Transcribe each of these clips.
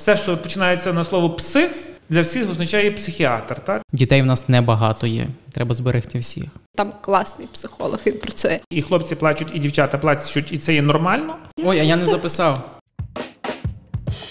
Все, що починається на слово пси, для всіх означає психіатр. Так? Дітей в нас небагато є. Треба зберегти всіх. Там класний психолог, він працює. І хлопці плачуть, і дівчата плачуть, і це є нормально. Ой, а я не записав.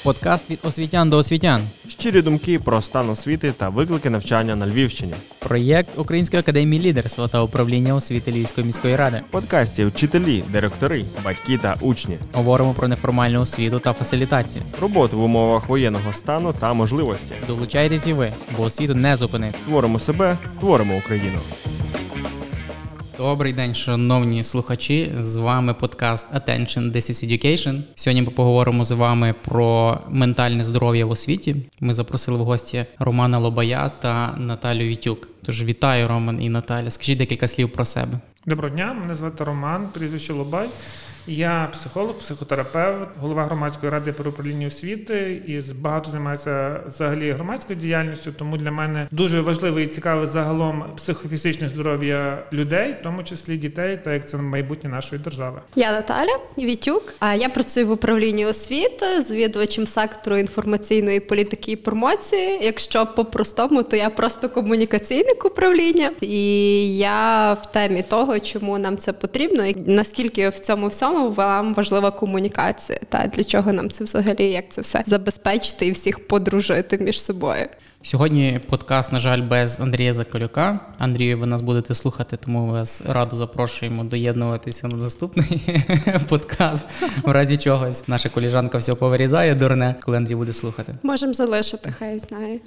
Подкаст від освітян до освітян. Щирі думки про стан освіти та виклики навчання на Львівщині. Проєкт Української академії лідерства та управління освіти Львівської міської ради. Подкасті вчителі, директори, батьки та учні. Говоримо про неформальну освіту та фасилітацію. Роботу в умовах воєнного стану та можливості. Долучайтесь і ви, бо освіту не зупинити. Творимо себе, творимо Україну. Добрий день, шановні слухачі. З вами подкаст Attention This is Education. Сьогодні ми поговоримо з вами про ментальне здоров'я в освіті. Ми запросили в гості Романа Лобая та Наталю Вітюк. Тож вітаю, Роман і Наталя. Скажіть декілька слів про себе. Доброго дня, мене звати Роман, прізвище Лобай. Я психолог, психотерапевт, голова громадської ради при управлінні освіти і багато займаюся взагалі громадською діяльністю. Тому для мене дуже важливе і цікаве загалом психофізичне здоров'я людей, в тому числі дітей, так як це майбутнє нашої держави. Я Наталя Вітюк. А я працюю в управлінні освіти, завідувачем сектору інформаційної політики і промоції. Якщо по-простому, то я просто комунікаційник управління, і я в темі того, чому нам це потрібно, і наскільки в цьому всьому вам важлива комунікація, та для чого нам це взагалі, як це все забезпечити і всіх подружити між собою. Сьогодні подкаст, на жаль, без Андрія Заколюка. Андрію, ви нас будете слухати, тому вас радо запрошуємо доєднуватися на наступний подкаст. В разі чогось наша коліжанка все повирізає дурне, коли Андрій буде слухати. Можемо залишити, хай знає.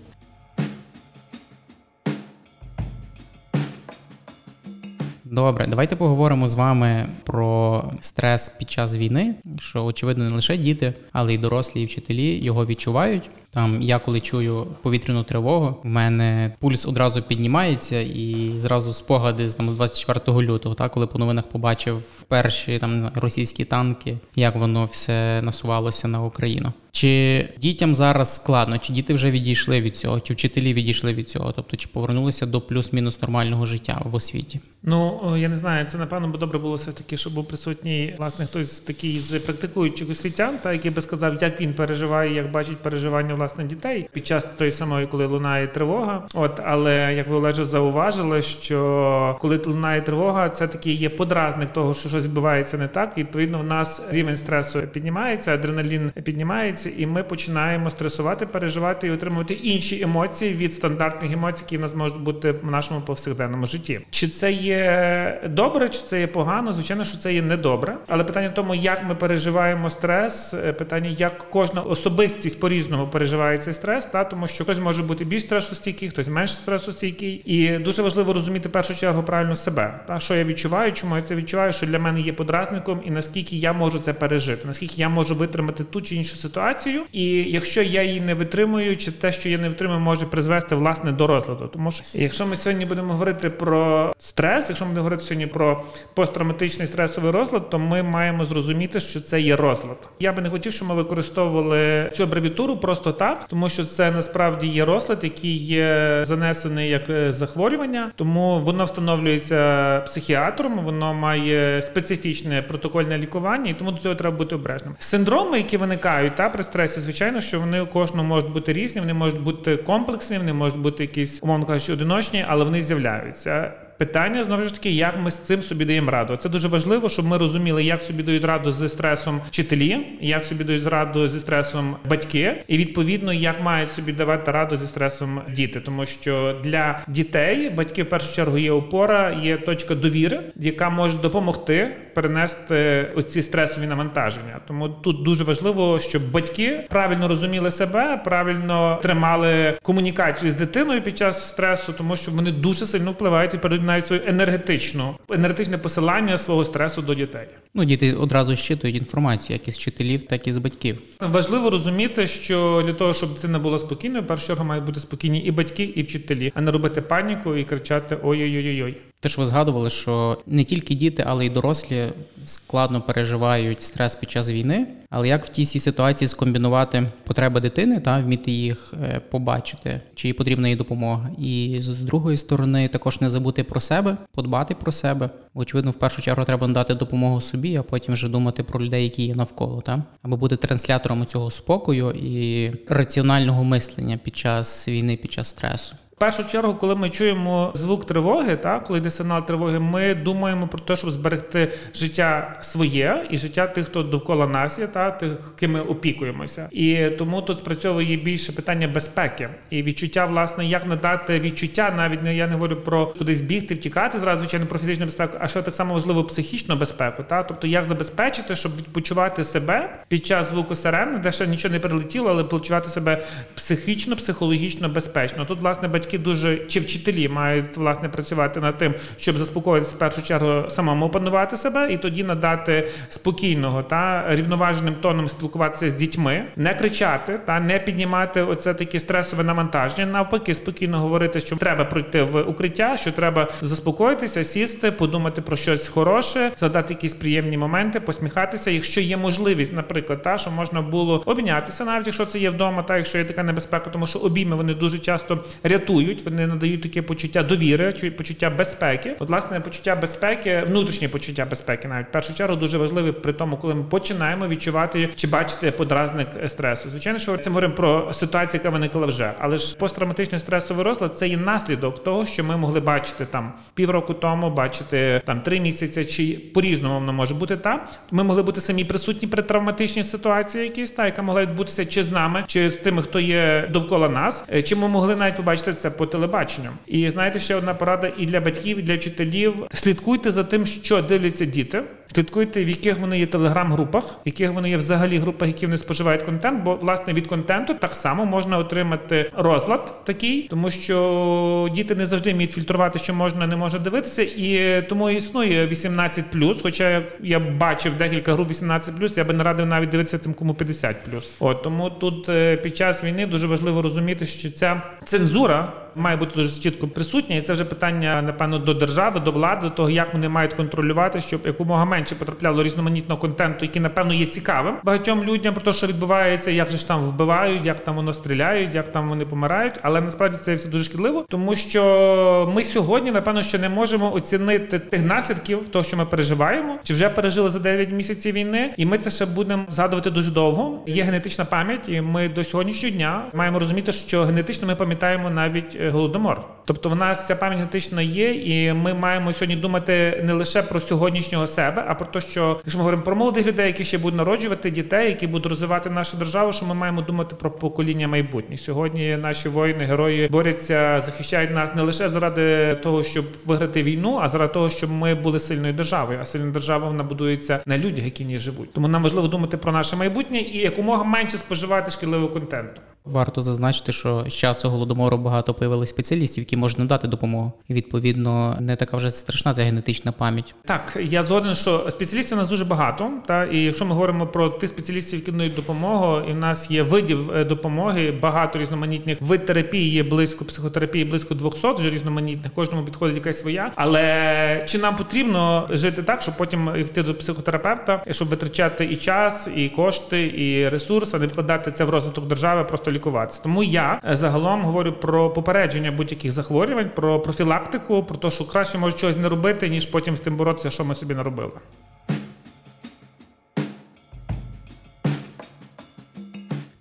Добре, давайте поговоримо з вами про стрес під час війни, що очевидно не лише діти, але й дорослі і вчителі його відчувають. Там я коли чую повітряну тривогу, в мене пульс одразу піднімається і зразу спогади там з 24 лютого, так коли по новинах побачив перші там російські танки, як воно все насувалося на Україну. Чи дітям зараз складно, чи діти вже відійшли від цього, чи вчителі відійшли від цього, тобто чи повернулися до плюс-мінус нормального життя в освіті? Ну я не знаю, це напевно би добре було все ж таки, щоб був присутній власне хтось такий з практикуючих освітян, та який би сказав, як він переживає, як бачить переживання власне дітей під час тої самої, коли лунає тривога. От але як ви Олеже зауважили, що коли лунає тривога, це такий є подразник того, що щось відбувається не так. Відповідно, в нас рівень стресу піднімається, адреналін піднімається, і ми починаємо стресувати, переживати і отримувати інші емоції від стандартних емоцій, які в нас можуть бути в нашому повсякденному житті. Чи це є добре, чи це є погано? Звичайно, що це є недобре. Але питання в тому, як ми переживаємо стрес, питання, як кожна особистість по різному переживає цей стрес, та тому що хтось може бути більш стресостійкий, хтось менш стресостійкий. І дуже важливо розуміти в першу чергу правильно себе. Та що я відчуваю, чому я це відчуваю, що для мене є подразником, і наскільки я можу це пережити, наскільки я можу витримати ту чи іншу ситуацію. І якщо я її не витримую, чи те, що я не витримую, може призвести власне до розладу. Тому що якщо ми сьогодні будемо говорити про стрес, якщо ми будемо говорити сьогодні про посттравматичний стресовий розлад, то ми маємо зрозуміти, що це є розлад. Я би не хотів, щоб ми використовували цю абревіатуру просто так, тому що це насправді є розлад, який є занесений як захворювання, тому воно встановлюється психіатром, воно має специфічне протокольне лікування, і тому до цього треба бути обережним. Синдроми, які виникають та при стресі, звичайно, що вони у кожного можуть бути різні, вони можуть бути комплексні, вони можуть бути якісь, умовно кажучи, одиночні, але вони з'являються. Питання знову ж таки, як ми з цим собі даємо раду. Це дуже важливо, щоб ми розуміли, як собі дають раду зі стресом вчителі, як собі дають раду зі стресом батьки, і відповідно як мають собі давати раду зі стресом діти, тому що для дітей батьки в першу чергу є опора, є точка довіри, яка може допомогти перенести оці стресові навантаження. Тому тут дуже важливо, щоб батьки правильно розуміли себе, правильно тримали комунікацію з дитиною під час стресу, тому що вони дуже сильно впливають і передають навіть свою енергетичну енергетичне посилання свого стресу до дітей. Ну діти одразу щитують інформацію, як із вчителів, так і з батьків. Важливо розуміти, що для того, щоб дитина була спокійною, першу чергу мають бути спокійні і батьки, і вчителі, а не робити паніку і кричати ой-ой-ой-ой. Те, що ви згадували, що не тільки діти, але й дорослі складно переживають стрес під час війни. Але як в тій сій ситуації скомбінувати потреби дитини та вміти їх е, побачити, чи їй потрібна її допомога, і з другої сторони також не забути про себе, подбати про себе. Очевидно, в першу чергу треба надати допомогу собі, а потім вже думати про людей, які є навколо, та аби бути транслятором цього спокою і раціонального мислення під час війни, під час стресу першу чергу, коли ми чуємо звук тривоги, так коли йде сигнал тривоги, ми думаємо про те, щоб зберегти життя своє і життя тих, хто довкола нас є, та тих, ким ми опікуємося. І тому тут спрацьовує більше питання безпеки і відчуття, власне, як надати відчуття, навіть не я не говорю про кудись бігти, втікати зразу, звичайно, про фізичну безпеку, а ще так само важливо психічну безпеку. Та тобто, як забезпечити, щоб відпочивати себе під час звуку сирени, де ще нічого не прилетіло, але почувати себе психічно, психологічно безпечно. Тут, власне, батьки батьки дуже чи вчителі мають власне працювати над тим, щоб заспокоїтися в першу чергу самому опанувати себе і тоді надати спокійного та рівноваженим тоном спілкуватися з дітьми, не кричати та не піднімати оце таке стресове навантаження. Навпаки, спокійно говорити, що треба пройти в укриття, що треба заспокоїтися, сісти, подумати про щось хороше, задати якісь приємні моменти, посміхатися. Якщо є можливість, наприклад, та що можна було обнятися, навіть якщо це є вдома, та якщо є така небезпека, тому що обійми вони дуже часто рятують рятують, вони надають таке почуття довіри, чи почуття безпеки. От, власне, почуття безпеки, внутрішнє почуття безпеки, навіть в першу чергу дуже важливе при тому, коли ми починаємо відчувати чи бачити подразник стресу. Звичайно, що це говоримо про ситуацію, яка виникла вже, але ж посттравматичний стресовий розлад це є наслідок того, що ми могли бачити там півроку тому, бачити там три місяці, чи по різному воно може бути та ми могли бути самі присутні при травматичній ситуації, якісь та яка могла відбутися чи з нами, чи з тими, хто є довкола нас, е, чи ми могли навіть побачити це по телебаченню. І знаєте, ще одна порада і для батьків, і для вчителів: слідкуйте за тим, що дивляться діти. Слідкуйте, в яких вони є телеграм-групах, в яких вони є взагалі групах, які вони споживають контент. Бо власне від контенту так само можна отримати розлад такий, тому що діти не завжди вміють фільтрувати, що можна, не можна дивитися, і тому існує 18+, Хоча я бачив декілька груп 18+, я би не радив навіть дивитися тим, кому 50+. От тому тут е, під час війни дуже важливо розуміти, що ця цензура має бути дуже чітко присутня, і це вже питання, напевно, до держави, до влади, до того, як вони мають контролювати, щоб якомога менше потрапляло різноманітного контенту, який, напевно, є цікавим багатьом людям про те, що відбувається, як же ж там вбивають, як там воно стріляють, як там вони помирають. Але насправді це все дуже шкідливо, тому що ми сьогодні, напевно, ще не можемо оцінити тих наслідків, того, що ми переживаємо, чи вже пережили за 9 місяців війни, і ми це ще будемо згадувати дуже довго. Є генетична пам'ять, і ми до сьогоднішнього дня маємо розуміти, що генетично ми пам'ятаємо навіть голодомор. Тобто в нас ця пам'ять генетична є, і ми маємо сьогодні думати не лише про сьогоднішнього себе, а про те, що якщо ми говоримо про молодих людей, які ще будуть народжувати дітей, які будуть розвивати нашу державу, що ми маємо думати про покоління майбутнє. Сьогодні наші воїни, герої борються, захищають нас не лише заради того, щоб виграти війну, а заради того, щоб ми були сильною державою. А сильна держава вона будується на людях, які в ній живуть. Тому нам важливо думати про наше майбутнє і якомога менше споживати шкідливого контенту. Варто зазначити, що з часу голодомору багато появилось спеціалістів, які можуть надати допомогу. І відповідно не така вже страшна ця генетична пам'ять. Так, я згоден, що спеціалістів у нас дуже багато. Та і якщо ми говоримо про тих спеціалістів, які надають допомогу, і в нас є видів е, допомоги, багато різноманітних вид терапії є близько психотерапії, близько 200 вже різноманітних. Кожному підходить якась своя. Але чи нам потрібно жити так, щоб потім йти до психотерапевта, щоб витрачати і час, і кошти, і ресурси, не вкладати це в розвиток держави, просто лікуватися. Тому я е, загалом говорю про попередження будь-яких захворювань, про профілактику, про те, що краще може чогось не робити, ніж потім з тим боротися, що ми собі наробили.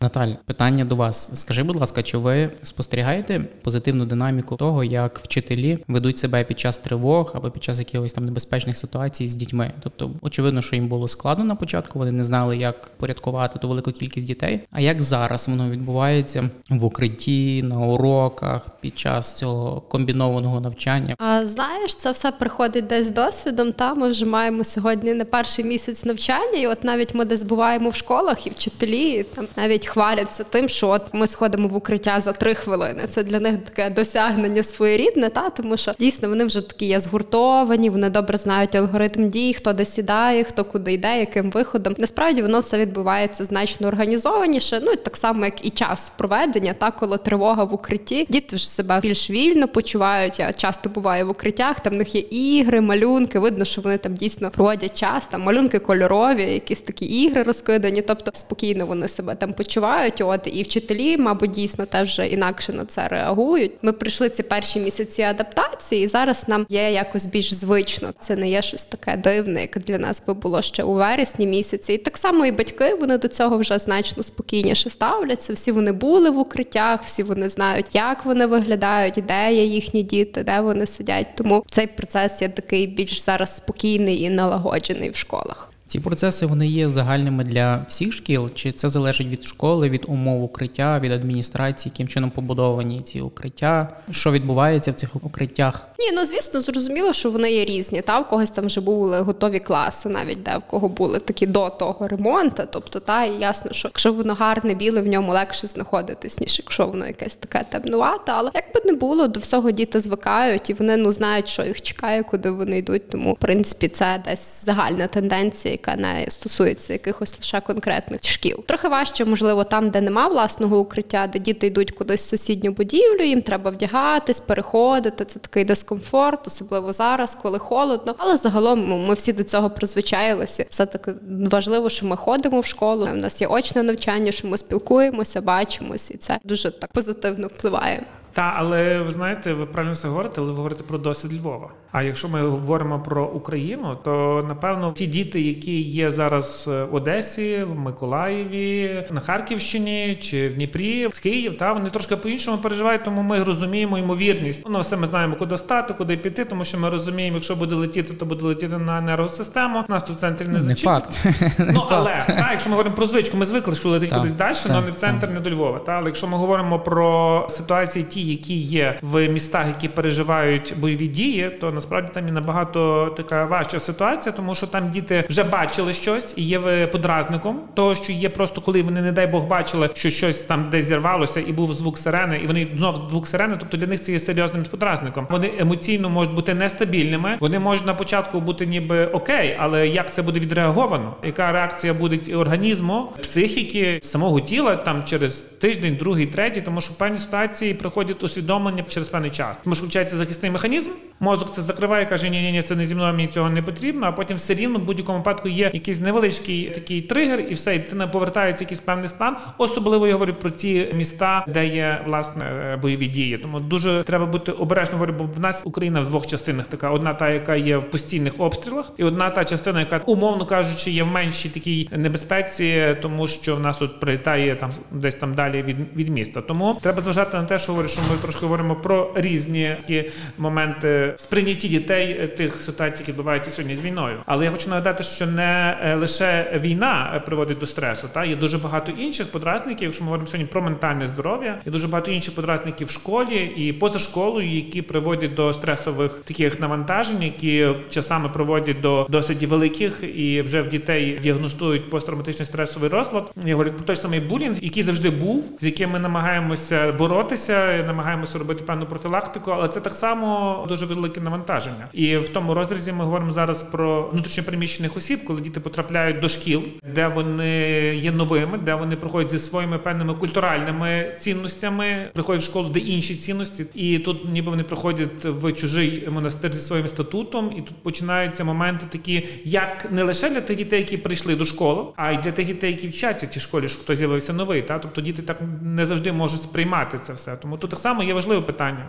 Наталь, питання до вас. Скажи, будь ласка, чи ви спостерігаєте позитивну динаміку того, як вчителі ведуть себе під час тривог або під час якихось там небезпечних ситуацій з дітьми? Тобто, очевидно, що їм було складно на початку, вони не знали, як порядкувати ту велику кількість дітей. А як зараз воно відбувається в укритті, на уроках, під час цього комбінованого навчання? А знаєш, це все приходить десь з досвідом. Та ми вже маємо сьогодні не перший місяць навчання, і от навіть ми десь буваємо в школах і вчителі там навіть хваляться тим, що от ми сходимо в укриття за три хвилини. Це для них таке досягнення своєрідне, та тому що дійсно вони вже такі є згуртовані, вони добре знають алгоритм дій, хто де сідає, хто куди йде, яким виходом. Насправді воно все відбувається значно організованіше. Ну і так само, як і час проведення, та коли тривога в укритті, діти вже себе більш вільно почувають. Я часто буваю в укриттях. Там в них є ігри, малюнки. Видно, що вони там дійсно проводять час. Там малюнки кольорові, якісь такі ігри розкидані. Тобто спокійно вони себе там почувають. От і вчителі, мабуть, дійсно теж інакше на це реагують. Ми пройшли ці перші місяці адаптації, і зараз нам є якось більш звично. Це не є щось таке дивне, як для нас би було ще у вересні місяці. І так само і батьки вони до цього вже значно спокійніше ставляться. Всі вони були в укриттях, всі вони знають, як вони виглядають, де є їхні діти, де вони сидять. Тому цей процес є такий більш зараз спокійний і налагоджений в школах. Ці процеси вони є загальними для всіх шкіл, чи це залежить від школи, від умов укриття, від адміністрації, яким чином побудовані ці укриття, що відбувається в цих укриттях? Ні, ну звісно, зрозуміло, що вони є різні. Та в когось там вже були готові класи, навіть де в кого були такі до того ремонту. Тобто, та і ясно, що якщо воно гарне, біле, в ньому легше знаходитись, ніж якщо воно якесь таке темнувате. Але як би не було, до всього діти звикають і вони ну знають, що їх чекає, куди вони йдуть. Тому в принципі це десь загальна тенденція яка не стосується якихось лише конкретних шкіл. Трохи важче, можливо, там, де нема власного укриття, де діти йдуть кудись в сусідню будівлю, їм треба вдягатись, переходити. Це такий дискомфорт, особливо зараз, коли холодно. Але загалом ми всі до цього призвичаїлися. Все таки важливо, що ми ходимо в школу. У нас є очне навчання, що ми спілкуємося, бачимося, і це дуже так позитивно впливає. Та, але ви знаєте, ви правильно все говорите, але ви говорите про досвід Львова. А якщо ми говоримо про Україну, то напевно ті діти, які є зараз в Одесі, в Миколаєві, на Харківщині чи в Дніпрі, в Київ, та вони трошки по-іншому переживають, тому ми розуміємо ймовірність. Ну, все ми знаємо, куди стати, куди піти, тому що ми розуміємо, якщо буде летіти, то буде летіти на енергосистему. Нас тут в центрі не Не факт. Ну але та, якщо ми говоримо про звичку, ми звикли, що летить кудись далі, але не в центр, не до Львова. Та але якщо ми говоримо про ситуації, ті, які є в містах, які переживають бойові дії, то насправді там і набагато така важча ситуація, тому що там діти вже бачили щось і є подразником того, що є просто коли вони, не дай Бог, бачили, що щось там десь зірвалося, і був звук сирени, і вони знов звук сирени, тобто для них це є серйозним подразником. Вони емоційно можуть бути нестабільними. Вони можуть на початку бути ніби окей, але як це буде відреаговано? Яка реакція буде і організму, психіки, самого тіла там через тиждень, другий, третій, тому що певні ситуації приходять усвідомлення через певний час. Тому що включається захисний механізм. Мозок це закриває, каже: ні, ні, ні, це не зі мною, мені цього не потрібно. А потім все рівно в будь-якому випадку є якийсь невеличкий такий тригер, і все, і не повертається якийсь певний стан. Особливо я говорю про ті міста, де є власне е, бойові дії. Тому дуже треба бути обережно. Говорю, бо в нас Україна в двох частинах така: одна та, яка є в постійних обстрілах, і одна та частина, яка умовно кажучи, є в меншій такій небезпеці, тому що в нас тут прилітає там десь там далі від, від міста. Тому треба зважати на те, що говорю, що ми трошки говоримо про різні такі моменти сприйнятті дітей е, тих ситуацій, які відбуваються сьогодні з війною. Але я хочу нагадати, що не е, лише війна е, приводить до стресу, та є дуже багато інших подразників. Якщо ми говоримо сьогодні про ментальне здоров'я, є дуже багато інших подразників в школі і поза школою, які приводять до стресових таких навантажень, які часами приводять до досить великих і вже в дітей діагностують посттравматичний стресовий розлад. Я говорю про той самий булінг, який завжди був, з яким ми намагаємося боротися, намагаємося робити певну профілактику, але це так само дуже велике навантаження. І в тому розрізі ми говоримо зараз про внутрішньопереміщених осіб, коли діти потрапляють до шкіл, де вони є новими, де вони приходять зі своїми певними культуральними цінностями, приходять в школу, де інші цінності, і тут ніби вони приходять в чужий монастир зі своїм статутом, і тут починаються моменти такі, як не лише для тих дітей, які прийшли до школи, а й для тих дітей, які вчаться в цій школі, що хтось з'явився новий. Та тобто діти так не завжди можуть сприймати це все. Тому тут так само є важливе питання.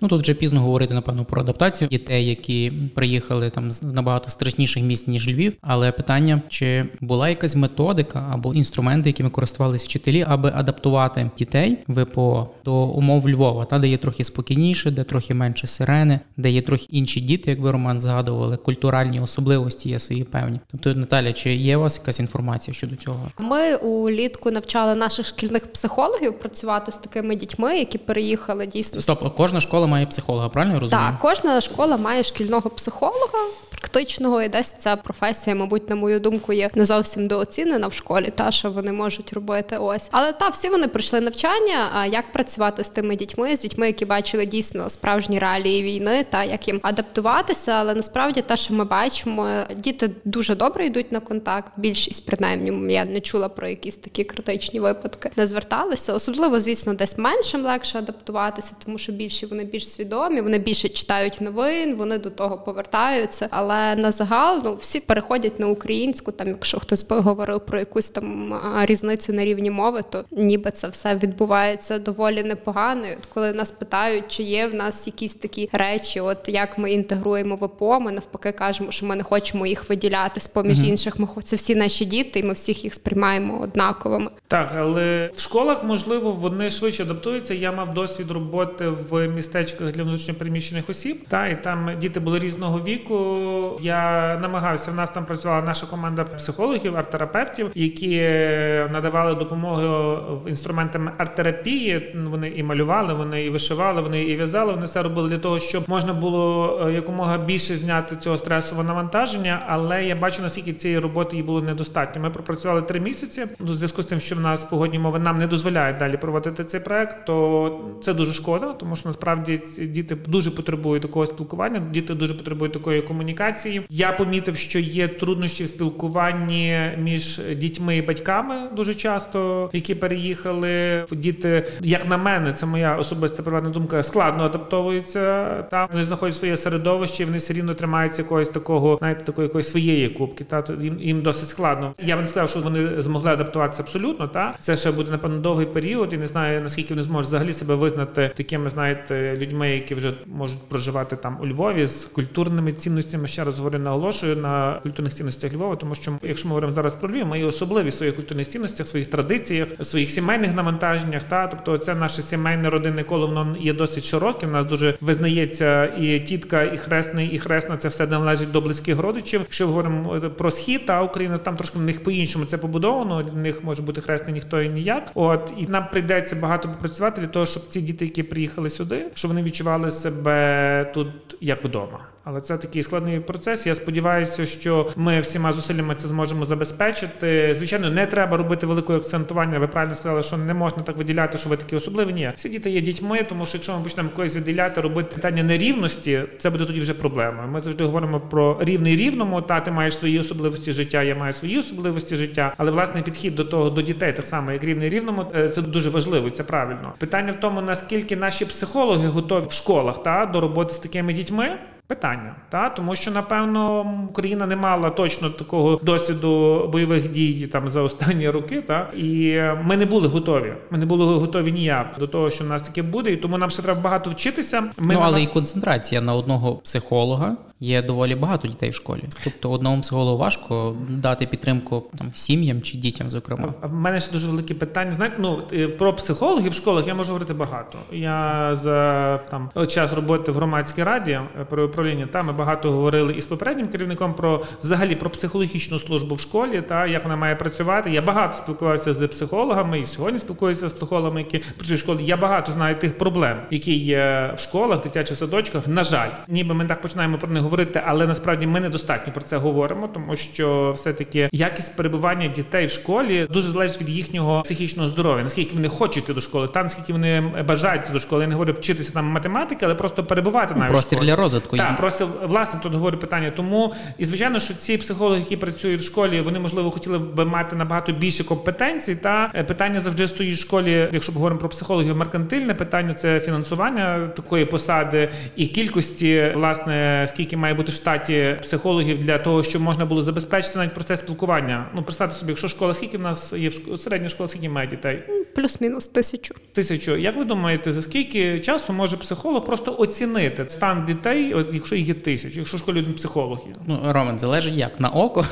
Ну тут вже пізно говорити напевно про адаптацію дітей, які приїхали там з набагато страшніших місць ніж Львів. Але питання, чи була якась методика або інструменти, якими користувалися вчителі, аби адаптувати дітей ВПО до умов Львова, та де є трохи спокійніше, де трохи менше сирени, де є трохи інші діти, як ви Роман згадували, культуральні особливості є свої певні. Тобто, Наталя, чи є у вас якась інформація щодо цього? Ми улітку навчали наших шкільних психологів працювати з такими дітьми, які переїхали дійсно. Стоп, кожна школа має психолога, правильно я розумію? Так, кожна школа має шкільного психолога. Практичного, і десь ця професія, мабуть, на мою думку, є не зовсім дооцінена в школі, та що вони можуть робити. Ось, але та всі вони пройшли навчання. А як працювати з тими дітьми, з дітьми, які бачили дійсно справжні реалії війни, та як їм адаптуватися. Але насправді те, що ми бачимо, діти дуже добре йдуть на контакт. Більшість принаймні я не чула про якісь такі критичні випадки, не зверталися. Особливо, звісно, десь меншим легше адаптуватися, тому що більші вони більш свідомі, вони більше читають новин, вони до того повертаються. Але на загал ну всі переходять на українську. Там, якщо хтось би говорив про якусь там різницю на рівні мови, то ніби це все відбувається доволі непогано. От Коли нас питають, чи є в нас якісь такі речі, от як ми інтегруємо ВПО, ми навпаки кажемо, що ми не хочемо їх виділяти з поміж mm-hmm. інших. Ми це всі наші діти, і ми всіх їх сприймаємо однаковими. Так, але в школах можливо вони швидше адаптуються. Я мав досвід роботи в містечках для внутрішньопереміщених осіб. Та і там діти були різного віку. Я намагався. В нас там працювала наша команда психологів, арт-терапевтів, які надавали допомогу інструментами арт-терапії. Вони і малювали, вони і вишивали, вони і в'язали. Вони все робили для того, щоб можна було е, якомога більше зняти цього стресового навантаження. Але я бачу, наскільки цієї роботи їй було недостатньо. Ми пропрацювали три місяці. У зв'язку з тим, що в нас погодні мови нам не дозволяють далі проводити цей проект, то це дуже шкода, тому що насправді діти дуже потребують такого спілкування. Діти дуже потребують такої комунікації. Я помітив, що є труднощі в спілкуванні між дітьми і батьками дуже часто, які переїхали. Діти, як на мене, це моя особиста приватна думка, складно адаптовуються. Там вони знаходять своє середовище, вони все рівно тримаються якогось такого, знаєте, такої якоїсь своєї кубки. Та то їм їм досить складно. Я б не сказав, що вони змогли адаптуватися абсолютно. Та це ще буде напевно довгий період, і не знаю наскільки вони зможуть взагалі себе визнати такими, знаєте, людьми, які вже можуть проживати там у Львові з культурними цінностями. Ще раз говорю, наголошую на культурних цінностях Львова, тому що якщо ми говоримо зараз про Львів, ми особливі в своїх культурних цінностях, своїх традиціях, своїх сімейних навантаженнях. Та тобто, це наше сімейне родинне коло воно є досить широке. У нас дуже визнається і тітка, і хресний, і хресна. Це все належить до близьких родичів. Якщо говоримо про схід та Україну, там трошки в них по іншому це побудовано. Для них може бути хресний ніхто і ніяк. От і нам прийдеться багато попрацювати для того, щоб ці діти, які приїхали сюди, щоб вони відчували себе тут як вдома. Але це такий складний процес. Я сподіваюся, що ми всіма зусиллями це зможемо забезпечити. Звичайно, не треба робити великого акцентування. Ви правильно сказали, що не можна так виділяти, що ви такі особливі. Ні, всі діти є дітьми, тому що якщо ми почнемо когось виділяти, робити питання нерівності, це буде тоді вже проблемою. Ми завжди говоримо про рівний рівному. Та ти маєш свої особливості життя, я маю свої особливості життя. Але власний підхід до того до дітей, так само як рівний рівному, е, це дуже важливо. Це правильно. Питання в тому, наскільки наші психологи готові в школах та до роботи з такими дітьми. Питання, та тому що напевно Україна не мала точно такого досвіду бойових дій там за останні роки, та і ми не були готові. Ми не були готові ніяк до того, що в нас таке буде, і тому нам ще треба багато вчитися. Ми ну, але на... і концентрація на одного психолога є доволі багато дітей в школі. Тобто одному психологу важко дати підтримку там сім'ям чи дітям, зокрема. В мене ще дуже велике питання. Знаєте, ну е, про психологів в школах я можу говорити багато. Я за там час роботи в громадській раді е, про управління там ми багато говорили із попереднім керівником про взагалі про психологічну службу в школі, та як вона має працювати. Я багато спілкувався з психологами і сьогодні спілкуюся з психологами, які працюють в школі. Я багато знаю тих проблем, які є в школах, дитячих садочках. На жаль, ніби ми так починаємо про них говорити, але насправді ми недостатньо про це говоримо, тому що все-таки якість перебування дітей в школі дуже залежить від їхнього психічного здоров'я, наскільки вони хочуть йти до школи, та наскільки вони бажають йти до школи. Я не говорю вчитися там математики, але просто перебувати навіть простір для розвитку. Так, просто власне тут говорю питання. Тому і звичайно, що ці психологи, які працюють в школі, вони можливо хотіли б мати набагато більше компетенцій. Та е, питання завжди стоїть в школі, якщо говоримо про психологів, меркантильне питання це фінансування такої посади і кількості, власне, скільки має бути в штаті психологів для того, щоб можна було забезпечити навіть процес спілкування. Ну, представте собі, якщо школа, скільки в нас є в середня школа, скільки має дітей? Плюс-мінус тисячу. Тисячу. Як ви думаєте, за скільки часу може психолог просто оцінити стан дітей, от якщо їх є тисяч, якщо в школі психолог є? Ну, Роман, залежить як? На око?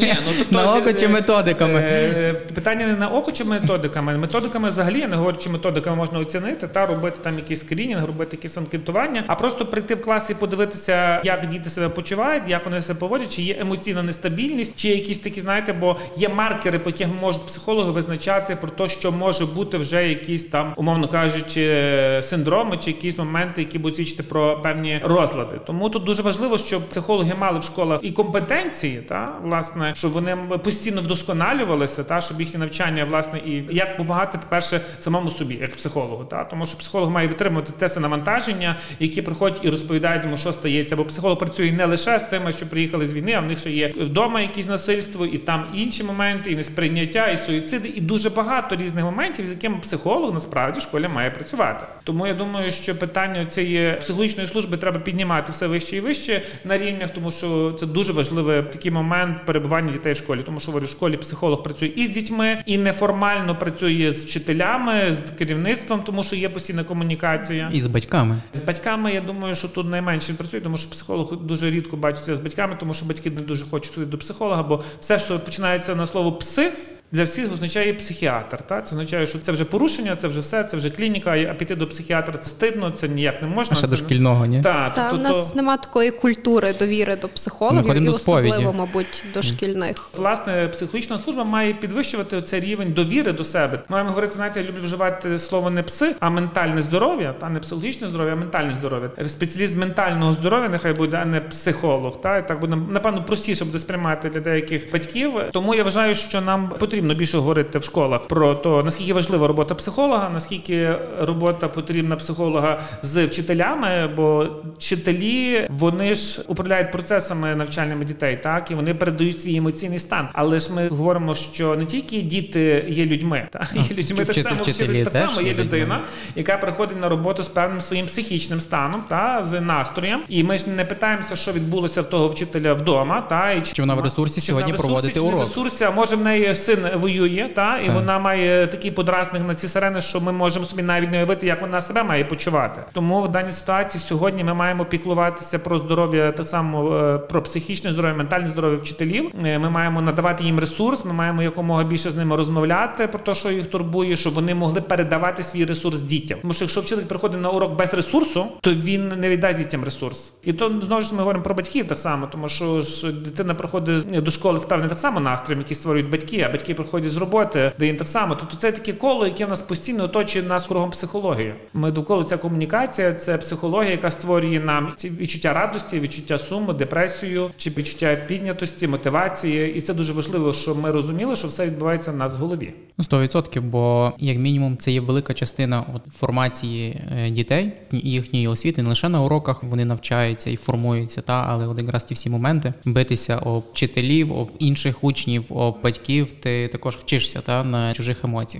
Ні, ну, тобто, На око чи методиками? Е, питання не на око чи методиками. Методиками взагалі я не говорю, чи методиками можна оцінити та робити там якийсь скрінінг, робити якісь анкетування, а просто прийти в клас і подивитися, як діти себе почувають, як вони себе поводять, чи є емоційна нестабільність, чи якісь такі, знаєте, бо є маркери, по яких можуть психологи визначати про те, що може бути вже якісь там, умовно кажучи, синдроми чи якісь моменти, які будуть свідчити про певні розлади. Тому тут дуже важливо, щоб психологи мали в школах і компетенції, та власне, щоб вони постійно вдосконалювалися, та щоб їхні навчання, власне, і як допомагати, по перше, самому собі, як психологу, та тому що психолог має витримувати те навантаження, які приходять і розповідають йому, що стається. Бо психолог працює не лише з тими, що приїхали з війни, а в них ще є вдома якісь насильство, і там інші моменти, і несприйняття, і суїциди, і дуже багато різних моментів, з якими психолог насправді в школі має працювати. Тому я думаю, що питання цієї психологічної служби треба піднімати все вище і вище на рівнях, тому що це дуже важливий такий момент перебування дітей в школі, тому що в школі психолог працює і з дітьми, і неформально працює з вчителями, з керівництвом, тому що є постійна комунікація. І з батьками. З батьками я думаю, що тут найменше працює, тому що психолог дуже рідко бачиться з батьками, тому що батьки не дуже хочуть ходити до психолога, бо все, що починається на слово пси. Для всіх означає психіатр. Та? Це означає, що це вже порушення, це вже все, це вже клініка, а піти до психіатра це стидно, це ніяк не можна. А ще це... до шкільного, ні? Та, Та, тобто, у нас нема такої культури довіри до психологів і до особливо, мабуть, до шкільних. Власне, психологічна служба має підвищувати цей рівень довіри до себе. Маємо говорити, знаєте, я люблю вживати слово не пси, а ментальне здоров'я, та не психологічне здоров'я, а ментальне здоров'я. Спеціаліст ментального здоров'я нехай буде, а не психолог. Та і так буде напевно простіше буде сприймати для деяких батьків. Тому я вважаю, що нам потрібно більше говорити в школах про те, наскільки важлива робота психолога, наскільки робота потрібна психолога з вчителями, бо вчителі вони ж управляють процесами навчальними дітей, так і вони передають свій емоційний стан. Але ж ми говоримо, що не тільки діти є людьми, та є людьми так само вчителі так само є людина, яка приходить на роботу з певним своїм психічним станом та з настроєм. І ми ж не питаємося, що відбулося в того вчителя вдома, та і Чи вона в ресурсі чи вона сьогодні в ресурсі, проводити урок? ресурсі, а може в неї син воює, та і Так. вона має такий подразник на ці сирени, що ми можемо собі навіть не уявити, як вона себе має почувати. Тому в даній ситуації сьогодні ми маємо піклуватися про здоров'я, так само е, про психічне здоров'я, ментальне здоров'я вчителів. Е, Ми маємо надавати їм ресурс. Ми маємо якомога більше з ними розмовляти про те, що їх турбує, щоб вони могли передавати свій ресурс дітям. Тому що якщо вчитель приходить на урок без ресурсу, то він не віддасть дітям ресурс. І то знову ж ми говоримо про батьків так само, тому що ж дитина приходить до школи з певним так само настроєм, який створюють батьки, а батьки приходять з роботи, де їм так само. Тобто це таке коло, яке нас постійно оточує нас кругом психології. Ми довкола ця комунікація, це психологія, яка створює нам ці відчуття радості, відчуття суму, депресію чи відчуття піднятості, мотивації. І це дуже важливо, щоб ми розуміли, що все відбувається в нас в голові. Ну, 100%, бо як мінімум це є велика частина от, формації е, дітей, їхньої освіти, не лише на уроках вони навчаються і формуються, та але от якраз ті всі моменти битися об вчителів, об інших учнів, об батьків, ти також вчишся та на чужих емоціях.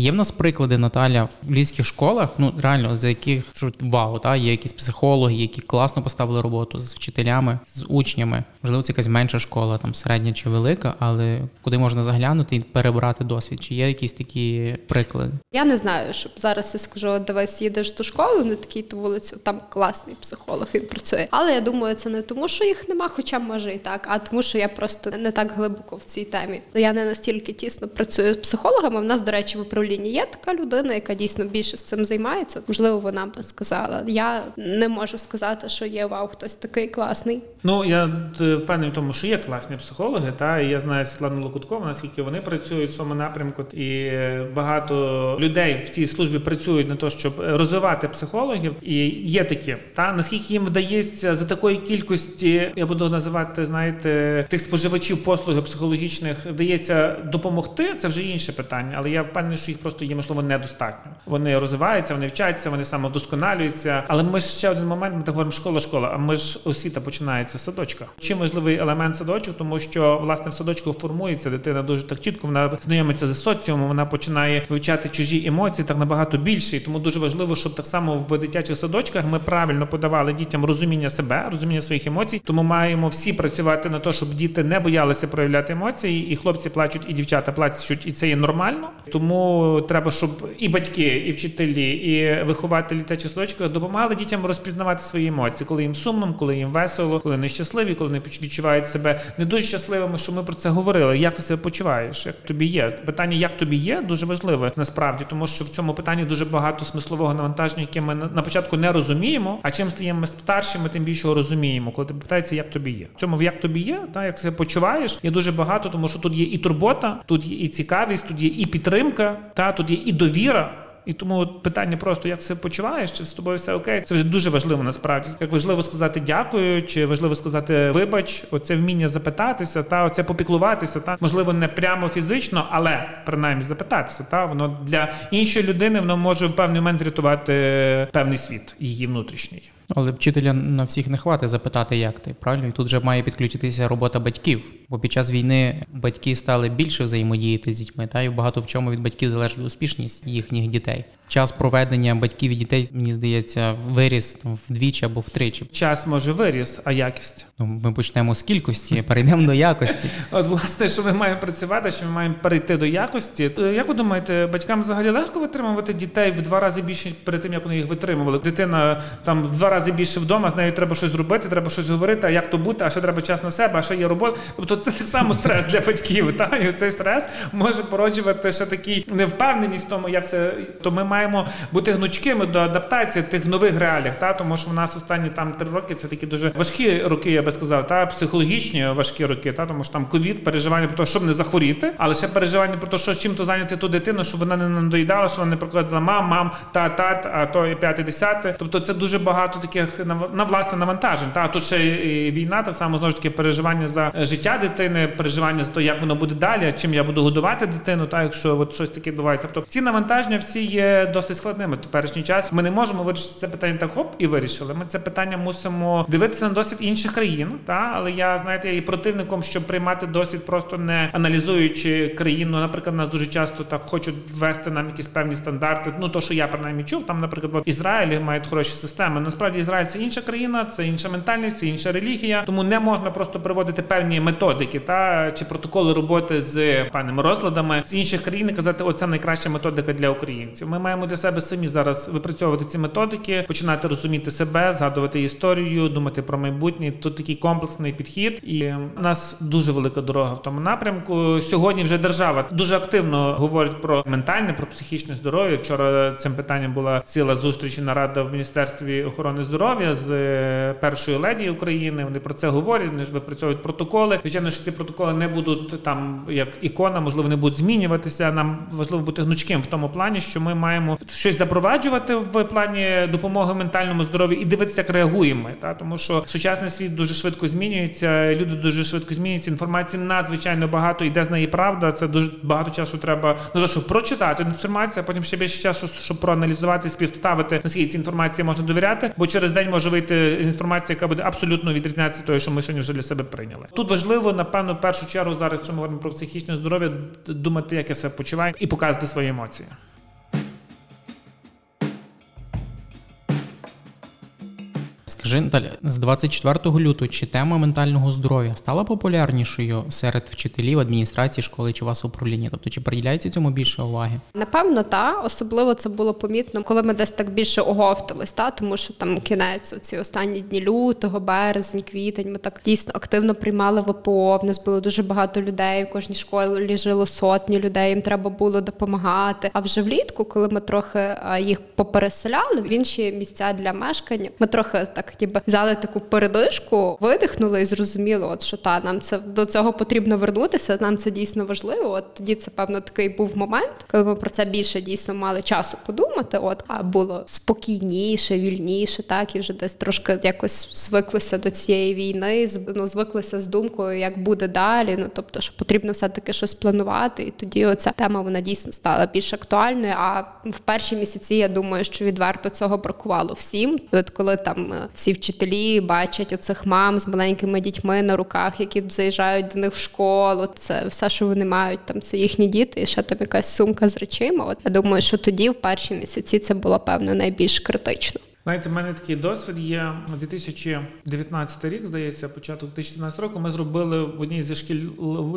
Є в нас приклади Наталя в львівських школах, ну реально за яких що вау, та є якісь психологи, які класно поставили роботу з вчителями, з учнями. Можливо, це якась менша школа, там середня чи велика, але куди можна заглянути і перебрати досвід? Чи є якісь такі приклади? Я не знаю, щоб зараз я скажу, дивись, їдеш до школи на такій то вулицю, там класний психолог, він працює. Але я думаю, це не тому, що їх нема, хоча може і так, а тому, що я просто не так глибоко в цій темі. Я не настільки тісно працюю з психологами. В нас, до речі, в управлінні є така людина, яка дійсно більше з цим займається. Можливо, вона би сказала. Я не можу сказати, що є вау, хтось такий класний. Ну я е, впевнений в тому, що є класні психологи, та і я знаю Світлану Локуткову, наскільки вони працюють в цьому напрямку, і е, багато людей в цій службі працюють на те, щоб розвивати психологів. І є такі, та наскільки їм вдається за такої кількості, я буду називати, знаєте, тих споживачів послуги психологічних, вдається допомогти. Це вже інше питання, але я впевнений, що їх просто є можливо недостатньо. Вони розвиваються, вони вчаться, вони самовдосконалюються. Але ми ж ще один момент. Ми так говоримо школа, школа. А ми ж освіта починається з садочка. Чим важливий елемент садочок, тому що власне в садочку формується дитина дуже так чітко. Вона знайомиться з соціумом, вона починає вивчати чужі емоції так набагато більше. І тому дуже важливо, щоб так само в дитячих садочках ми правильно подавали дітям розуміння себе, розуміння своїх емоцій. Тому маємо всі працювати на те, щоб діти не боялися проявляти емоції, і хлопці плачуть, і дівчата плачуть, і це є нормально. Тому треба, щоб і батьки, і вчителі, і вихователі та числочки допомагали дітям розпізнавати свої емоції, коли їм сумно, коли їм весело, коли вони щасливі, коли вони відчувають себе не дуже щасливими. Що ми про це говорили? Як ти себе почуваєш? Як тобі є? Питання, як тобі є, дуже важливе насправді, тому що в цьому питанні дуже багато смислового навантаження, яке ми на початку не розуміємо. А чим стаємо старшими, тим більше розуміємо, коли ти питається, як тобі є. В цьому як тобі є, та як себе почуваєш, є дуже багато, тому що тут є і турбота, тут є і цікавість, тут є і підтримка, та тут є і довіра. І тому питання просто як себе почуваєш, чи з тобою все окей, це вже дуже важливо насправді. Як важливо сказати дякую, чи важливо сказати вибач, оце вміння запитатися, та оце попіклуватися, та можливо не прямо фізично, але принаймні запитатися. Та воно для іншої людини воно може в певний момент врятувати певний світ, її внутрішній. Але вчителя на всіх не хватить запитати, як ти правильно, і тут вже має підключитися робота батьків. Бо під час війни батьки стали більше взаємодіяти з дітьми, та й багато в чому від батьків залежить успішність їхніх дітей час проведення батьків і дітей, мені здається, виріс вдвічі або втричі. Час може виріс, а якість. Ну, Ми почнемо з кількості, перейдемо до якості. От, власне, що ми маємо працювати, що ми маємо перейти до якості. Як ви думаєте, батькам взагалі легко витримувати дітей в два рази більше перед тим, як вони їх витримували? Дитина там в два рази більше вдома, з нею треба щось зробити, треба щось говорити, а як то бути, а ще треба час на себе, а ще є робота. Тобто це так само стрес для батьків. Та? І цей стрес може породжувати ще такий невпевненість в тому, як це то ми маємо бути гнучкими до адаптації тих нових реаліях, та тому що в нас останні там три роки це такі дуже важкі роки, я би сказав, та психологічні важкі роки, та тому що там ковід, переживання про те, щоб не захворіти, але ще переживання про те, що чим то зайняти ту дитину, щоб вона не надоїдала, що вона не прикладала мам, мам, та тат, а то і п'яте, десяте. Тобто це дуже багато таких на власне навантажень. Та тут ще і війна, так само знову ж таки переживання за життя дитини, переживання за те, як воно буде далі, чим я буду годувати дитину, та якщо от щось таке відбувається. Тобто ці навантаження всі є досить складними в теперішній час. Ми не можемо вирішити це питання так хоп і вирішили. Ми це питання мусимо дивитися на досвід інших країн. Та але я знаєте, я є противником, щоб приймати досвід, просто не аналізуючи країну. Наприклад, нас дуже часто так хочуть ввести нам якісь певні стандарти. Ну то, що я принаймні чув, там, наприклад, в Ізраїлі мають хороші системи. Насправді Ізраїль це інша країна, це інша ментальність, це інша релігія. Тому не можна просто приводити певні методики та чи протоколи роботи з певними розладами з інших країн і казати, оце найкраща методика для українців. Ми маємо для себе самі зараз випрацьовувати ці методики, починати розуміти себе, згадувати історію, думати про майбутнє. Тут такий комплексний підхід, і у нас дуже велика дорога в тому напрямку. Сьогодні вже держава дуже активно говорить про ментальне, про психічне здоров'я. Вчора цим питанням була ціла зустріч і нарада в міністерстві охорони здоров'я з першою леді України. Вони про це говорять. Вони ж випрацьовують протоколи. Звичайно, що ці протоколи не будуть там як ікона, можливо, не будуть змінюватися. Нам важливо бути гнучким в тому плані, що ми маємо щось запроваджувати в плані допомоги ментальному здоров'ю і дивитися, як реагуємо. Та тому що сучасний світ дуже швидко змінюється, люди дуже швидко змінюються. Інформації надзвичайно багато, йде з неї правда. Це дуже багато часу треба на те, щоб прочитати інформацію, а потім ще більше часу, щоб проаналізувати, співставити наскільки ці інформації можна довіряти, бо через день може вийти інформація, яка буде абсолютно відрізнятися тою, що ми сьогодні вже для себе прийняли. Тут важливо, напевно, в першу чергу зараз, якщо ми говоримо про психічне здоров'я, думати, як я себе почуваю, і показувати свої емоції. Скажи, Наталя, з 24 лютого чи тема ментального здоров'я стала популярнішою серед вчителів адміністрації школи чи вас управління? Тобто чи приділяється цьому більше уваги? Напевно, та особливо це було помітно, коли ми десь так більше оговтались, та тому що там кінець ці останні дні лютого, березень, квітень. Ми так дійсно активно приймали ВПО. В нас було дуже багато людей. В кожній школі жило сотні людей. Їм треба було допомагати. А вже влітку, коли ми трохи їх попереселяли в інші місця для мешкання, ми трохи так ніби взяли таку передишку, видихнули і зрозуміли, от що та нам це до цього потрібно вернутися. Нам це дійсно важливо. От тоді це певно такий був момент, коли ми про це більше дійсно мали часу подумати. От а було спокійніше, вільніше, так і вже десь трошки якось звиклися до цієї війни. ну, звиклися з думкою, як буде далі. Ну тобто, що потрібно все таки щось планувати. І тоді оця тема вона дійсно стала більш актуальною. А в перші місяці я думаю, що відверто цього бракувало всім. І От коли там е, ці вчителі бачать оцих мам з маленькими дітьми на руках, які заїжджають до них в школу. Це все, що вони мають, там це їхні діти, і ще там якась сумка з речима. От я думаю, що тоді, в перші місяці, це було певно найбільш критично. Знаєте, в мене такий досвід є 2019 рік, здається, початок 2017 року. Ми зробили в одній зі шкіл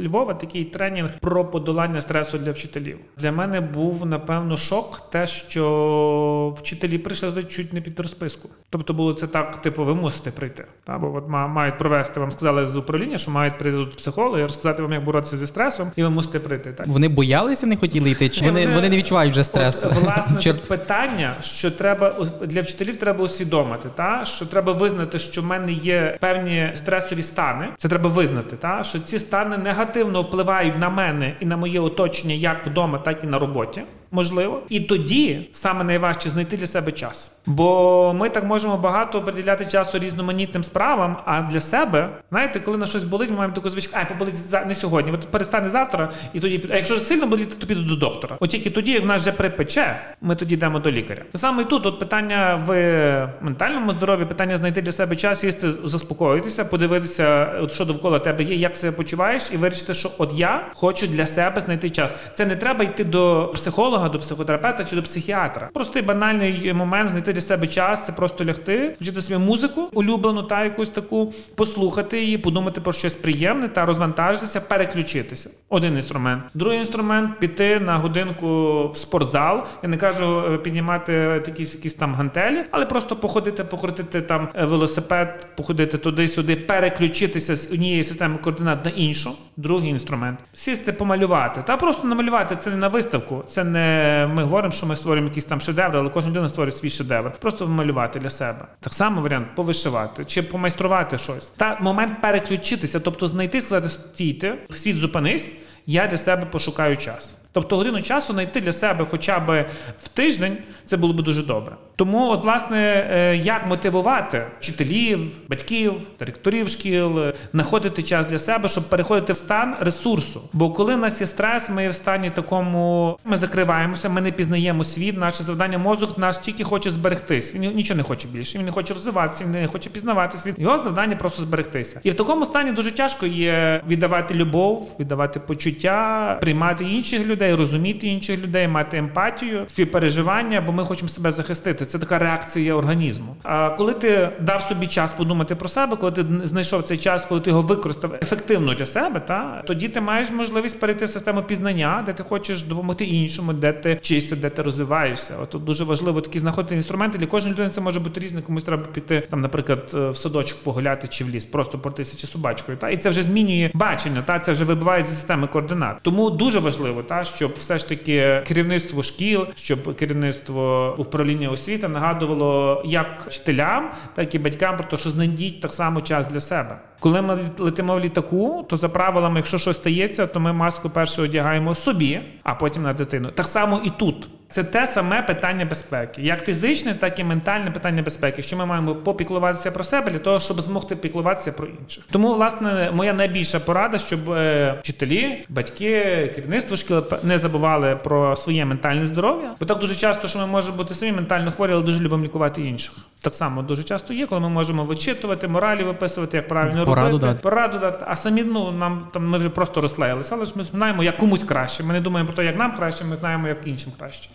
Львова такий тренінг про подолання стресу для вчителів. Для мене був напевно шок, те, що вчителі прийшли чуть не під розписку. Тобто було це так, типу, ви мусите прийти. Та бо от мають провести. Вам сказали з управління, що мають прийти тут психологи, розказати вам, як боротися зі стресом, і ви мусите прийти. Так вони боялися, не хотіли йти, чи вони, вони не відчувають вже стресу? От, власне Чер... питання, що треба для вчителів треба усвідомити, та? Що треба визнати, що в мене є певні стресові стани. Це треба визнати, та? Що ці стани негативно впливають на мене і на моє оточення, як вдома, так і на роботі можливо. І тоді саме найважче знайти для себе час. Бо ми так можемо багато приділяти часу різноманітним справам. А для себе, знаєте, коли на щось болить, ми маємо таку звичку, ай, поболить за не сьогодні. От перестане завтра, і тоді А якщо сильно боліти, то піду до доктора. От тільки тоді, як в нас вже припече, ми тоді йдемо до лікаря. Саме і тут от питання в ментальному здоров'ї, питання знайти для себе час, їсти, заспокоїтися, подивитися, от що довкола тебе є, як себе почуваєш, і вирішити, що от я хочу для себе знайти час. Це не треба йти до психолога психолога, до психотерапевта чи до психіатра. Простий банальний момент знайти для себе час, це просто лягти, вчити собі музику улюблену та якусь таку, послухати її, подумати про щось приємне та розвантажитися, переключитися. Один інструмент. Другий інструмент піти на годинку в спортзал. Я не кажу е, піднімати якісь якісь там гантелі, але просто походити, покрутити там е, велосипед, походити туди-сюди, переключитися з однієї системи координат на іншу. Другий інструмент сісти, помалювати. Та просто намалювати це не на виставку, це не ми говоримо, що ми створюємо якісь там шедеври, але кожна людина створює свій шедевр. Просто малювати для себе. Так само варіант повишивати чи помайструвати щось. Та момент переключитися, тобто знайти, сказати, стійте, світ зупинись, я для себе пошукаю час. Тобто годину часу знайти для себе хоча б в тиждень це було б дуже добре. Тому, от, власне, е, як мотивувати вчителів, батьків, директорів шкіл, е, знаходити час для себе, щоб переходити в стан ресурсу. Бо коли в нас є стрес, ми в стані такому, ми закриваємося, ми не пізнаємо світ. Наше завдання мозок наш тільки хоче зберегтись. Він нічого не хоче більше. Він не хоче розвиватися, він не хоче пізнавати світ. Його завдання просто зберегтися. І в такому стані дуже тяжко є віддавати любов, віддавати почуття, приймати інших людей, розуміти інших людей, мати емпатію, співпереживання, бо ми хочемо себе захистити. Це така реакція організму. А коли ти дав собі час подумати про себе, коли ти знайшов цей час, коли ти його використав ефективно для себе, та тоді ти маєш можливість перейти в систему пізнання, де ти хочеш допомогти іншому, де ти вчишся, де ти розвиваєшся. От тут дуже важливо такі знаходити інструменти. Для кожної людини це може бути різне. Комусь треба піти там, наприклад, е, в садочок погуляти чи в ліс, просто портися чи собачкою. Та і це вже змінює бачення. Та це вже вибиває зі системи координат. Тому дуже важливо, та щоб все ж таки керівництво шкіл, щоб керівництво управління освіти нагадувало як вчителям, так і батькам про те, що знайдіть так само час для себе. Коли ми летимо в літаку, то за правилами, якщо щось стається, то ми маску перше одягаємо собі, а потім на дитину. Так само і тут. Це те саме питання безпеки, як фізичне, так і ментальне питання безпеки, що ми маємо попіклуватися про себе для того, щоб змогти піклуватися про інших. Тому, власне, моя найбільша порада, щоб е, вчителі, батьки, керівництво шкіл не забували про своє ментальне здоров'я. Бо так дуже часто, що ми можемо бути самі ментально хворі, але дуже любимо лікувати інших. Так само дуже часто є, коли ми можемо вичитувати, моралі виписувати, як правильно пораду робити, дати. пораду дати. А самі ну нам там ми вже просто розслаїлися, але ж ми знаємо, як комусь краще. Ми не думаємо про те, як нам краще, ми знаємо, як іншим краще.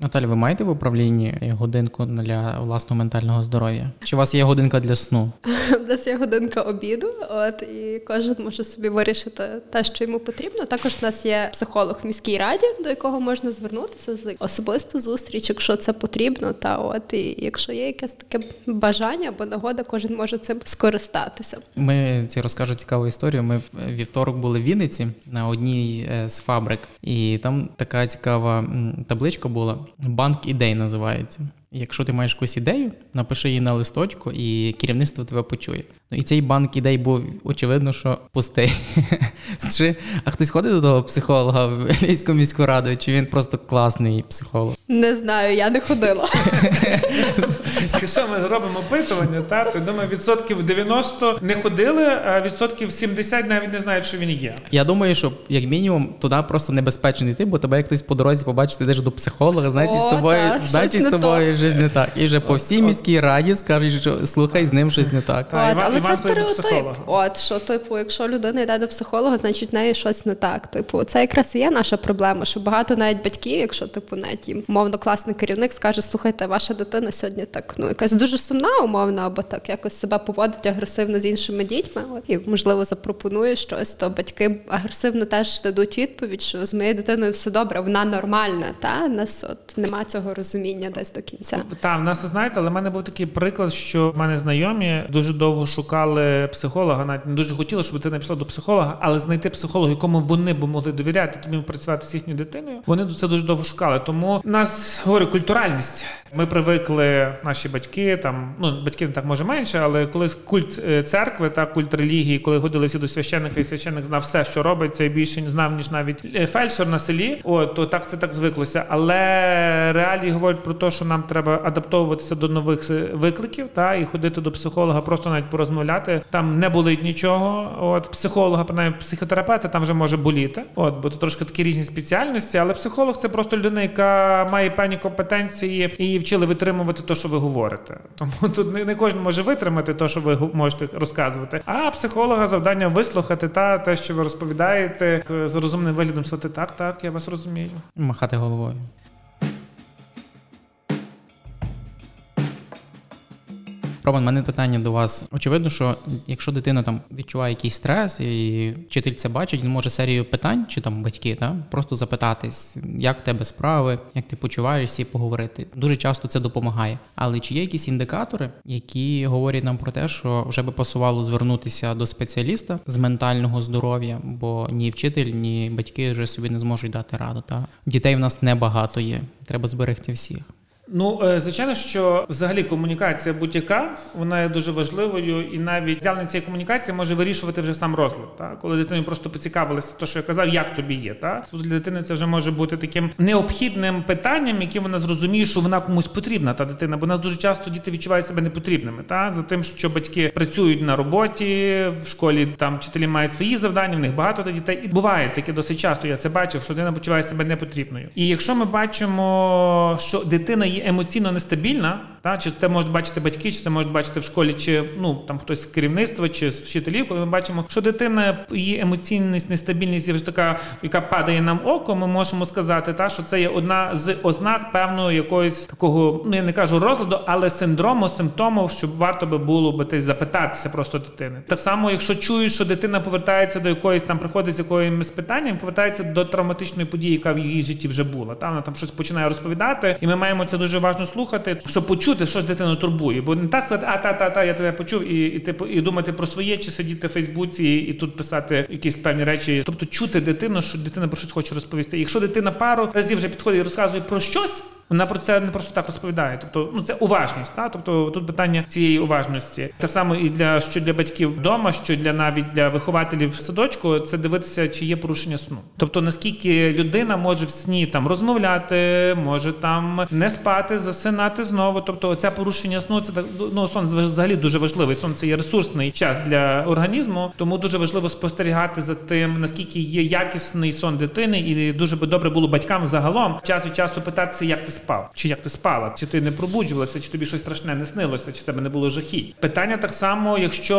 Наталя, ви маєте в управлінні годинку для власного ментального здоров'я? Чи у вас є годинка для сну? У нас є годинка обіду, от і кожен може собі вирішити те, що йому потрібно. Також у нас є психолог в міській раді, до якого можна звернутися з особисту зустріч, якщо це потрібно. Та от і якщо є якесь таке бажання або нагода, кожен може цим скористатися. Ми ці розкажу цікаву історію. Ми в вівторок були в Вінниці на одній е, з фабрик, і там така цікава табличка була. Банк ідей називається. Якщо ти маєш якусь ідею, напиши її на листочку, і керівництво тебе почує. Ну і цей банк ідей був очевидно, що пустий. Скажи, а хтось ходить до того психолога в Львівську міську раду, чи він просто класний психолог? Не знаю, я не ходила. Якщо ми зробимо опитування, та, то думаю, відсотків 90 не ходили, а відсотків 70 навіть не знають, що він є. Я думаю, що як мінімум туди просто небезпечно йти, бо тебе як хтось по дорозі побачить, йдеш до психолога, значить з тобою, значить з тобою щось не так. І вже по всій міській раді скажуть, що слухай, з ним щось не так. От, але це стереотип. От що, типу, якщо людина йде до психолога, значить в неї щось не так. Типу, це якраз і є наша проблема. Що багато навіть батьків, якщо типу навіть їм мовно класний керівник скаже, слухайте, ваша дитина сьогодні так ну якась дуже сумна умовно, або так якось себе поводить агресивно з іншими дітьми. І можливо запропонує щось, то батьки агресивно теж дадуть відповідь, що з моєю дитиною все добре, вона нормальна. Та нас от нема цього розуміння десь до кінця. Так, в нас ви знаєте, але в мене був такий приклад, що в мене знайомі дуже довго шукали психолога, навіть не дуже хотіли, щоб дитина пішла до психолога, але знайти психолога, якому вони б могли довіряти, яким працювати з їхньою дитиною. Вони це дуже довго шукали. Тому нас говорю культуральність. Ми привикли, наші батьки там, ну батьки не так може менше, але коли культ е, церкви та культ релігії, коли ходили всі до священника, і священник знав все, що робиться, і більше не знав, ніж навіть е, фельдшер на селі. От то так це так звиклося. Але реалії говорять про те, що нам треба адаптовуватися до нових викликів, та і ходити до психолога, просто навіть порозмовляти. Там не болить нічого. От психолога, принаймні психотерапевта, там вже може боліти. От, бо це трошки такі різні спеціальності, але психолог це просто людина, яка має певні компетенції і вчили витримувати те, що ви говорите. Тому тут не, кожен може витримати те, що ви можете розказувати. А психолога завдання вислухати та те, що ви розповідаєте, з розумним виглядом сказати, так, так, я вас розумію. Махати головою. Роман, мене питання до вас. Очевидно, що якщо дитина там відчуває якийсь стрес, і вчитель це бачить, він може серію питань, чи там батьки, та просто запитатись, як в тебе справи, як ти почуваєшся, і поговорити. Дуже часто це допомагає. Але чи є якісь індикатори, які говорять нам про те, що вже би пасувало звернутися до спеціаліста з ментального здоров'я, бо ні вчитель, ні батьки вже собі не зможуть дати раду. Та дітей в нас небагато є. Треба зберегти всіх. Ну, е, звичайно, що взагалі комунікація будь-яка вона є дуже важливою, і навіть з'явлення цієї комунікації може вирішувати вже сам розлад. Та? Коли дитина просто поцікавилася, то що я казав, як тобі є. Та? Тобто для дитини це вже може бути таким необхідним питанням, яким вона зрозуміє, що вона комусь потрібна, та дитина. Бо нас дуже часто діти відчувають себе непотрібними. Та? За тим, що батьки працюють на роботі, в школі там вчителі мають свої завдання, в них багато дітей. І буває таке досить часто. Я це бачив, що дитина почуває себе непотрібною. І якщо ми бачимо, що дитина є емоційно нестабільна, та чи це можуть бачити батьки, чи це можуть бачити в школі, чи ну там хтось з керівництва, чи з вчителів, коли ми бачимо, що дитина її емоційність, нестабільність є вже така, яка падає нам око, ми можемо сказати, та що це є одна з ознак певного якоїсь такого, ну я не кажу розладу, але синдрому, симптомів, щоб варто би було би десь запитатися просто дитини. Так само, якщо чуєш, що дитина повертається до якоїсь там приходить з якоюсь питанням, повертається до травматичної події, яка в її житті вже була. Та вона там щось починає розповідати, і ми маємо це дуже важно слухати, щоб почути, що ж дитину турбує. Бо не так сказати, а та та та я тебе почув, і, і типу і думати про своє, чи сидіти в Фейсбуці і, і тут писати якісь певні речі. Тобто чути дитину, що дитина про щось хоче розповісти. Якщо дитина пару разів вже підходить і розказує про щось. Вона про це не просто так розповідає. Тобто, ну це уважність. Та? Тобто тут питання цієї уважності. Так само і для що для батьків вдома, що для навіть для вихователів в садочку, це дивитися, чи є порушення сну. Тобто наскільки людина може в сні там розмовляти, може там не спати, засинати знову. Тобто, це порушення сну, це так ну сон взагалі дуже важливий. Сон це є ресурсний час для організму, тому дуже важливо спостерігати за тим, наскільки є якісний сон дитини, і дуже би добре було батькам загалом час від часу питатися, як ти спав, чи як ти спала, чи ти не пробуджувалася, чи тобі щось страшне не снилося, чи тебе не було жахіть. Питання так само, якщо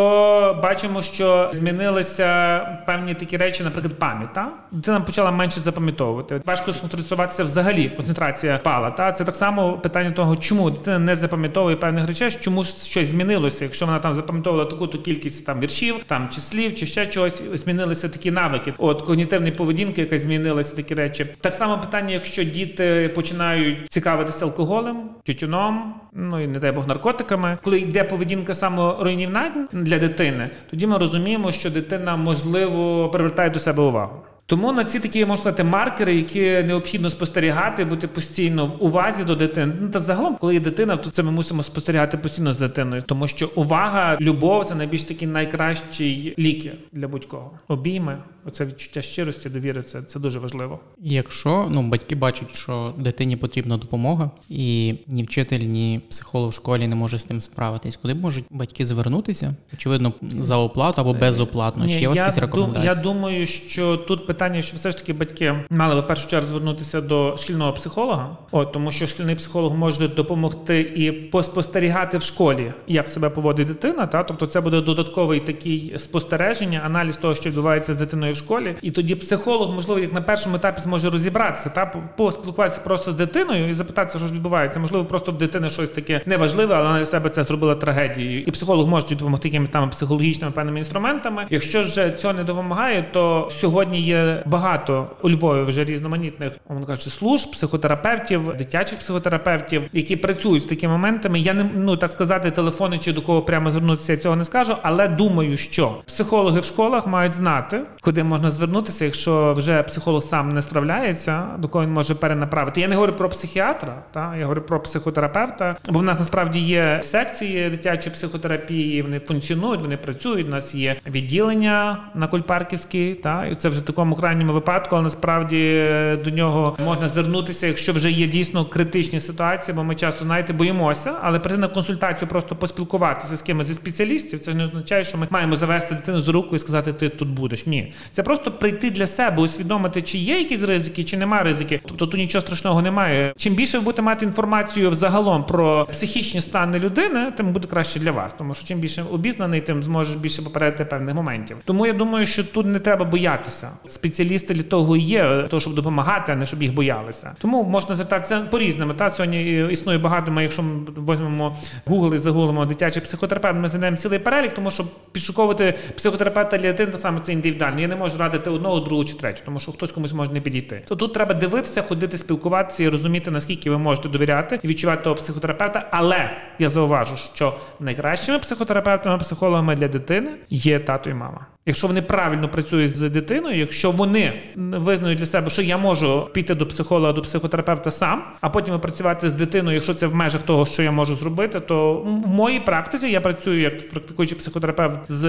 бачимо, що змінилися певні такі речі, наприклад, пам'ять, та дитина почала менше запам'ятовувати. Важко сконцентруватися взагалі. Концентрація пала. Та це так само питання того, чому дитина не запам'ятовує певних речей, чому щось змінилося, якщо вона там запам'ятовувала таку-то кількість там віршів, там чи слів, чи ще чогось, змінилися такі навики. От когнітивної поведінки, яка змінилася, такі речі. Так само питання, якщо діти починають цікавитися алкоголем, тютюном, ну і не дай Бог наркотиками, коли йде поведінка саморуйнівна для дитини, тоді ми розуміємо, що дитина можливо привертає до себе увагу. Тому на ці такі можна сказати, маркери, які необхідно спостерігати, бути постійно в увазі до дитини. Ну та загалом, коли є дитина, то це ми мусимо спостерігати постійно з дитиною, тому що увага, любов це найбільш такі найкращі ліки для будь-кого. Обійми, оце відчуття щирості, довіри, це, це дуже важливо. Якщо ну батьки бачать, що дитині потрібна допомога, і ні вчитель, ні психолог в школі не може з тим справитись, куди можуть батьки звернутися? Очевидно, за оплату або безоплатно. Чи є у вас якісь рекомендації? я думаю, що тут питання питання, що все ж таки батьки мали би в першу чергу звернутися до шкільного психолога, от тому що шкільний психолог може допомогти і поспостерігати в школі, як себе поводить дитина. Та тобто це буде додатковий такий спостереження, аналіз того, що відбувається з дитиною в школі, і тоді психолог, можливо, як на першому етапі зможе розібратися та поспілкуватися просто з дитиною і запитатися, що ж відбувається. Можливо, просто в дитини щось таке неважливе, але вона для себе це зробила трагедією. І психолог може допомогти якимись там психологічними певними інструментами. Якщо ж цього не допомагає, то сьогодні є багато у Львові вже різноманітних мовно кажучи, служб, психотерапевтів, дитячих психотерапевтів, які працюють з такими моментами. Я не ну так сказати, телефони чи до кого прямо звернутися, я цього не скажу, але думаю, що психологи в школах мають знати, куди можна звернутися, якщо вже психолог сам не справляється, до кого він може перенаправити. Я не говорю про психіатра, та я говорю про психотерапевта, бо в нас насправді є секції дитячої психотерапії. Вони функціонують, вони працюють. У нас є відділення на Кульпарківській, та і це вже такому крайньому випадку, але насправді до нього можна звернутися, якщо вже є дійсно критичні ситуації, бо ми часто знаєте, боїмося, але прийти на консультацію, просто поспілкуватися з кимось зі спеціалістів. Це не означає, що ми маємо завести дитину за руку і сказати, ти тут будеш. Ні, це просто прийти для себе, усвідомити, чи є якісь ризики, чи немає ризики. Тобто тут нічого страшного немає. Чим більше ви будете мати інформацію взагалом про психічні стани людини, тим буде краще для вас, тому що чим більше обізнаний, тим зможеш більше попередити певних моментів. Тому я думаю, що тут не треба боятися. Спеціалісти для того і є, того, щоб допомагати, а не щоб їх боялися. Тому можна звертатися по різними. Та сьогодні існує багато. Ми, якщо ми візьмемо Google і загуглимо дитячий психотерапевт, ми знайдемо цілий перелік, тому що підшуковувати психотерапевта для дитини само це індивідуально. Я не можу радити одного, другого чи третього, тому що хтось комусь може не підійти. То тут треба дивитися, ходити, спілкуватися і розуміти, наскільки ви можете довіряти і відчувати того психотерапевта. Але я зауважу, що найкращими психотерапевтами, психологами для дитини є тато і мама. Якщо вони правильно працюють з дитиною, якщо вони визнають для себе, що я можу піти до психолога, до психотерапевта сам, а потім працювати з дитиною, якщо це в межах того, що я можу зробити, то в моїй практиці я працюю як практикуючий психотерапевт з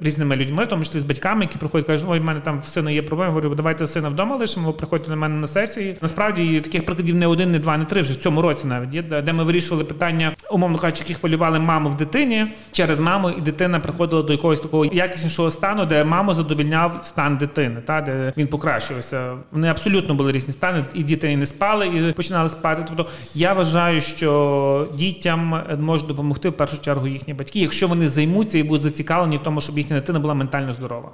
різними людьми, в тому числі з батьками, які приходять, кажуть, ой, в мене там в сина є проблеми. Говорю, давайте сина вдома лишимо, приходьте на мене на сесії. Насправді таких прикладів не один, не два, не три вже в цьому році навіть є, де ми вирішували питання, умовно кажучи, які хвилювали маму в дитині через маму, і дитина приходила до якогось такого якіснішого стану, де маму задовільняв стан дитини, та де він покращувався. Вони абсолютно були різні стани, і діти не спали, і починали спати. Тобто я вважаю, що дітям можуть допомогти в першу чергу їхні батьки, якщо вони займуться і будуть зацікавлені в тому, щоб їхня дитина була ментально здорова.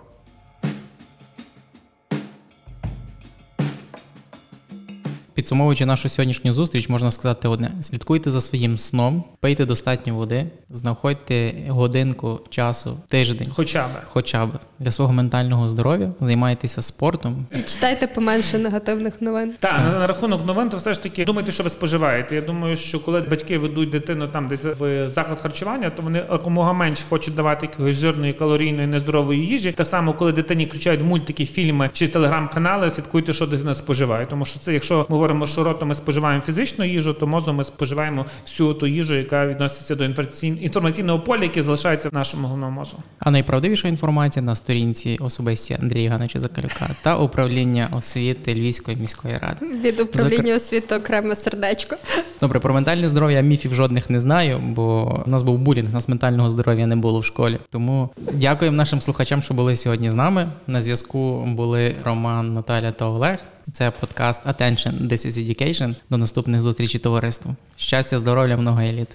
Підсумовуючи нашу сьогоднішню зустріч, можна сказати одне: слідкуйте за своїм сном, пийте достатньо води, знаходьте годинку часу, тиждень, хоча б хоча б для свого ментального здоров'я, займайтеся спортом. І читайте поменше негативних новин. Так, на, на рахунок новин, то все ж таки думайте, що ви споживаєте. Я думаю, що коли батьки ведуть дитину там десь в заклад харчування, то вони якомога менше хочуть давати якоїсь жирної, калорійної, нездорової їжі. Так само, коли дитині включають мультики, фільми чи телеграм-канали, слідкуйте, що дитина споживає. Тому що це, якщо ми говоримо, що ротом ми споживаємо фізичну їжу, то мозом ми споживаємо всю ту їжу, яка відноситься до інформаційного поля, яке залишається в нашому головному мозку. А найправдивіша інформація на сторінці особисті Андрія Ганича Закалюка та управління освіти Львівської міської ради. Від управління Зак... освіти окреме сердечко. Добре, про ментальне здоров'я міфів жодних не знаю, бо у нас був булінг, у нас ментального здоров'я не було в школі. Тому дякуємо нашим слухачам, що були сьогодні з нами. На зв'язку були Роман, Наталя та Олег. Це подкаст Attention This is Education. До наступних зустрічей товариству. Щастя, здоров'я, много еліт.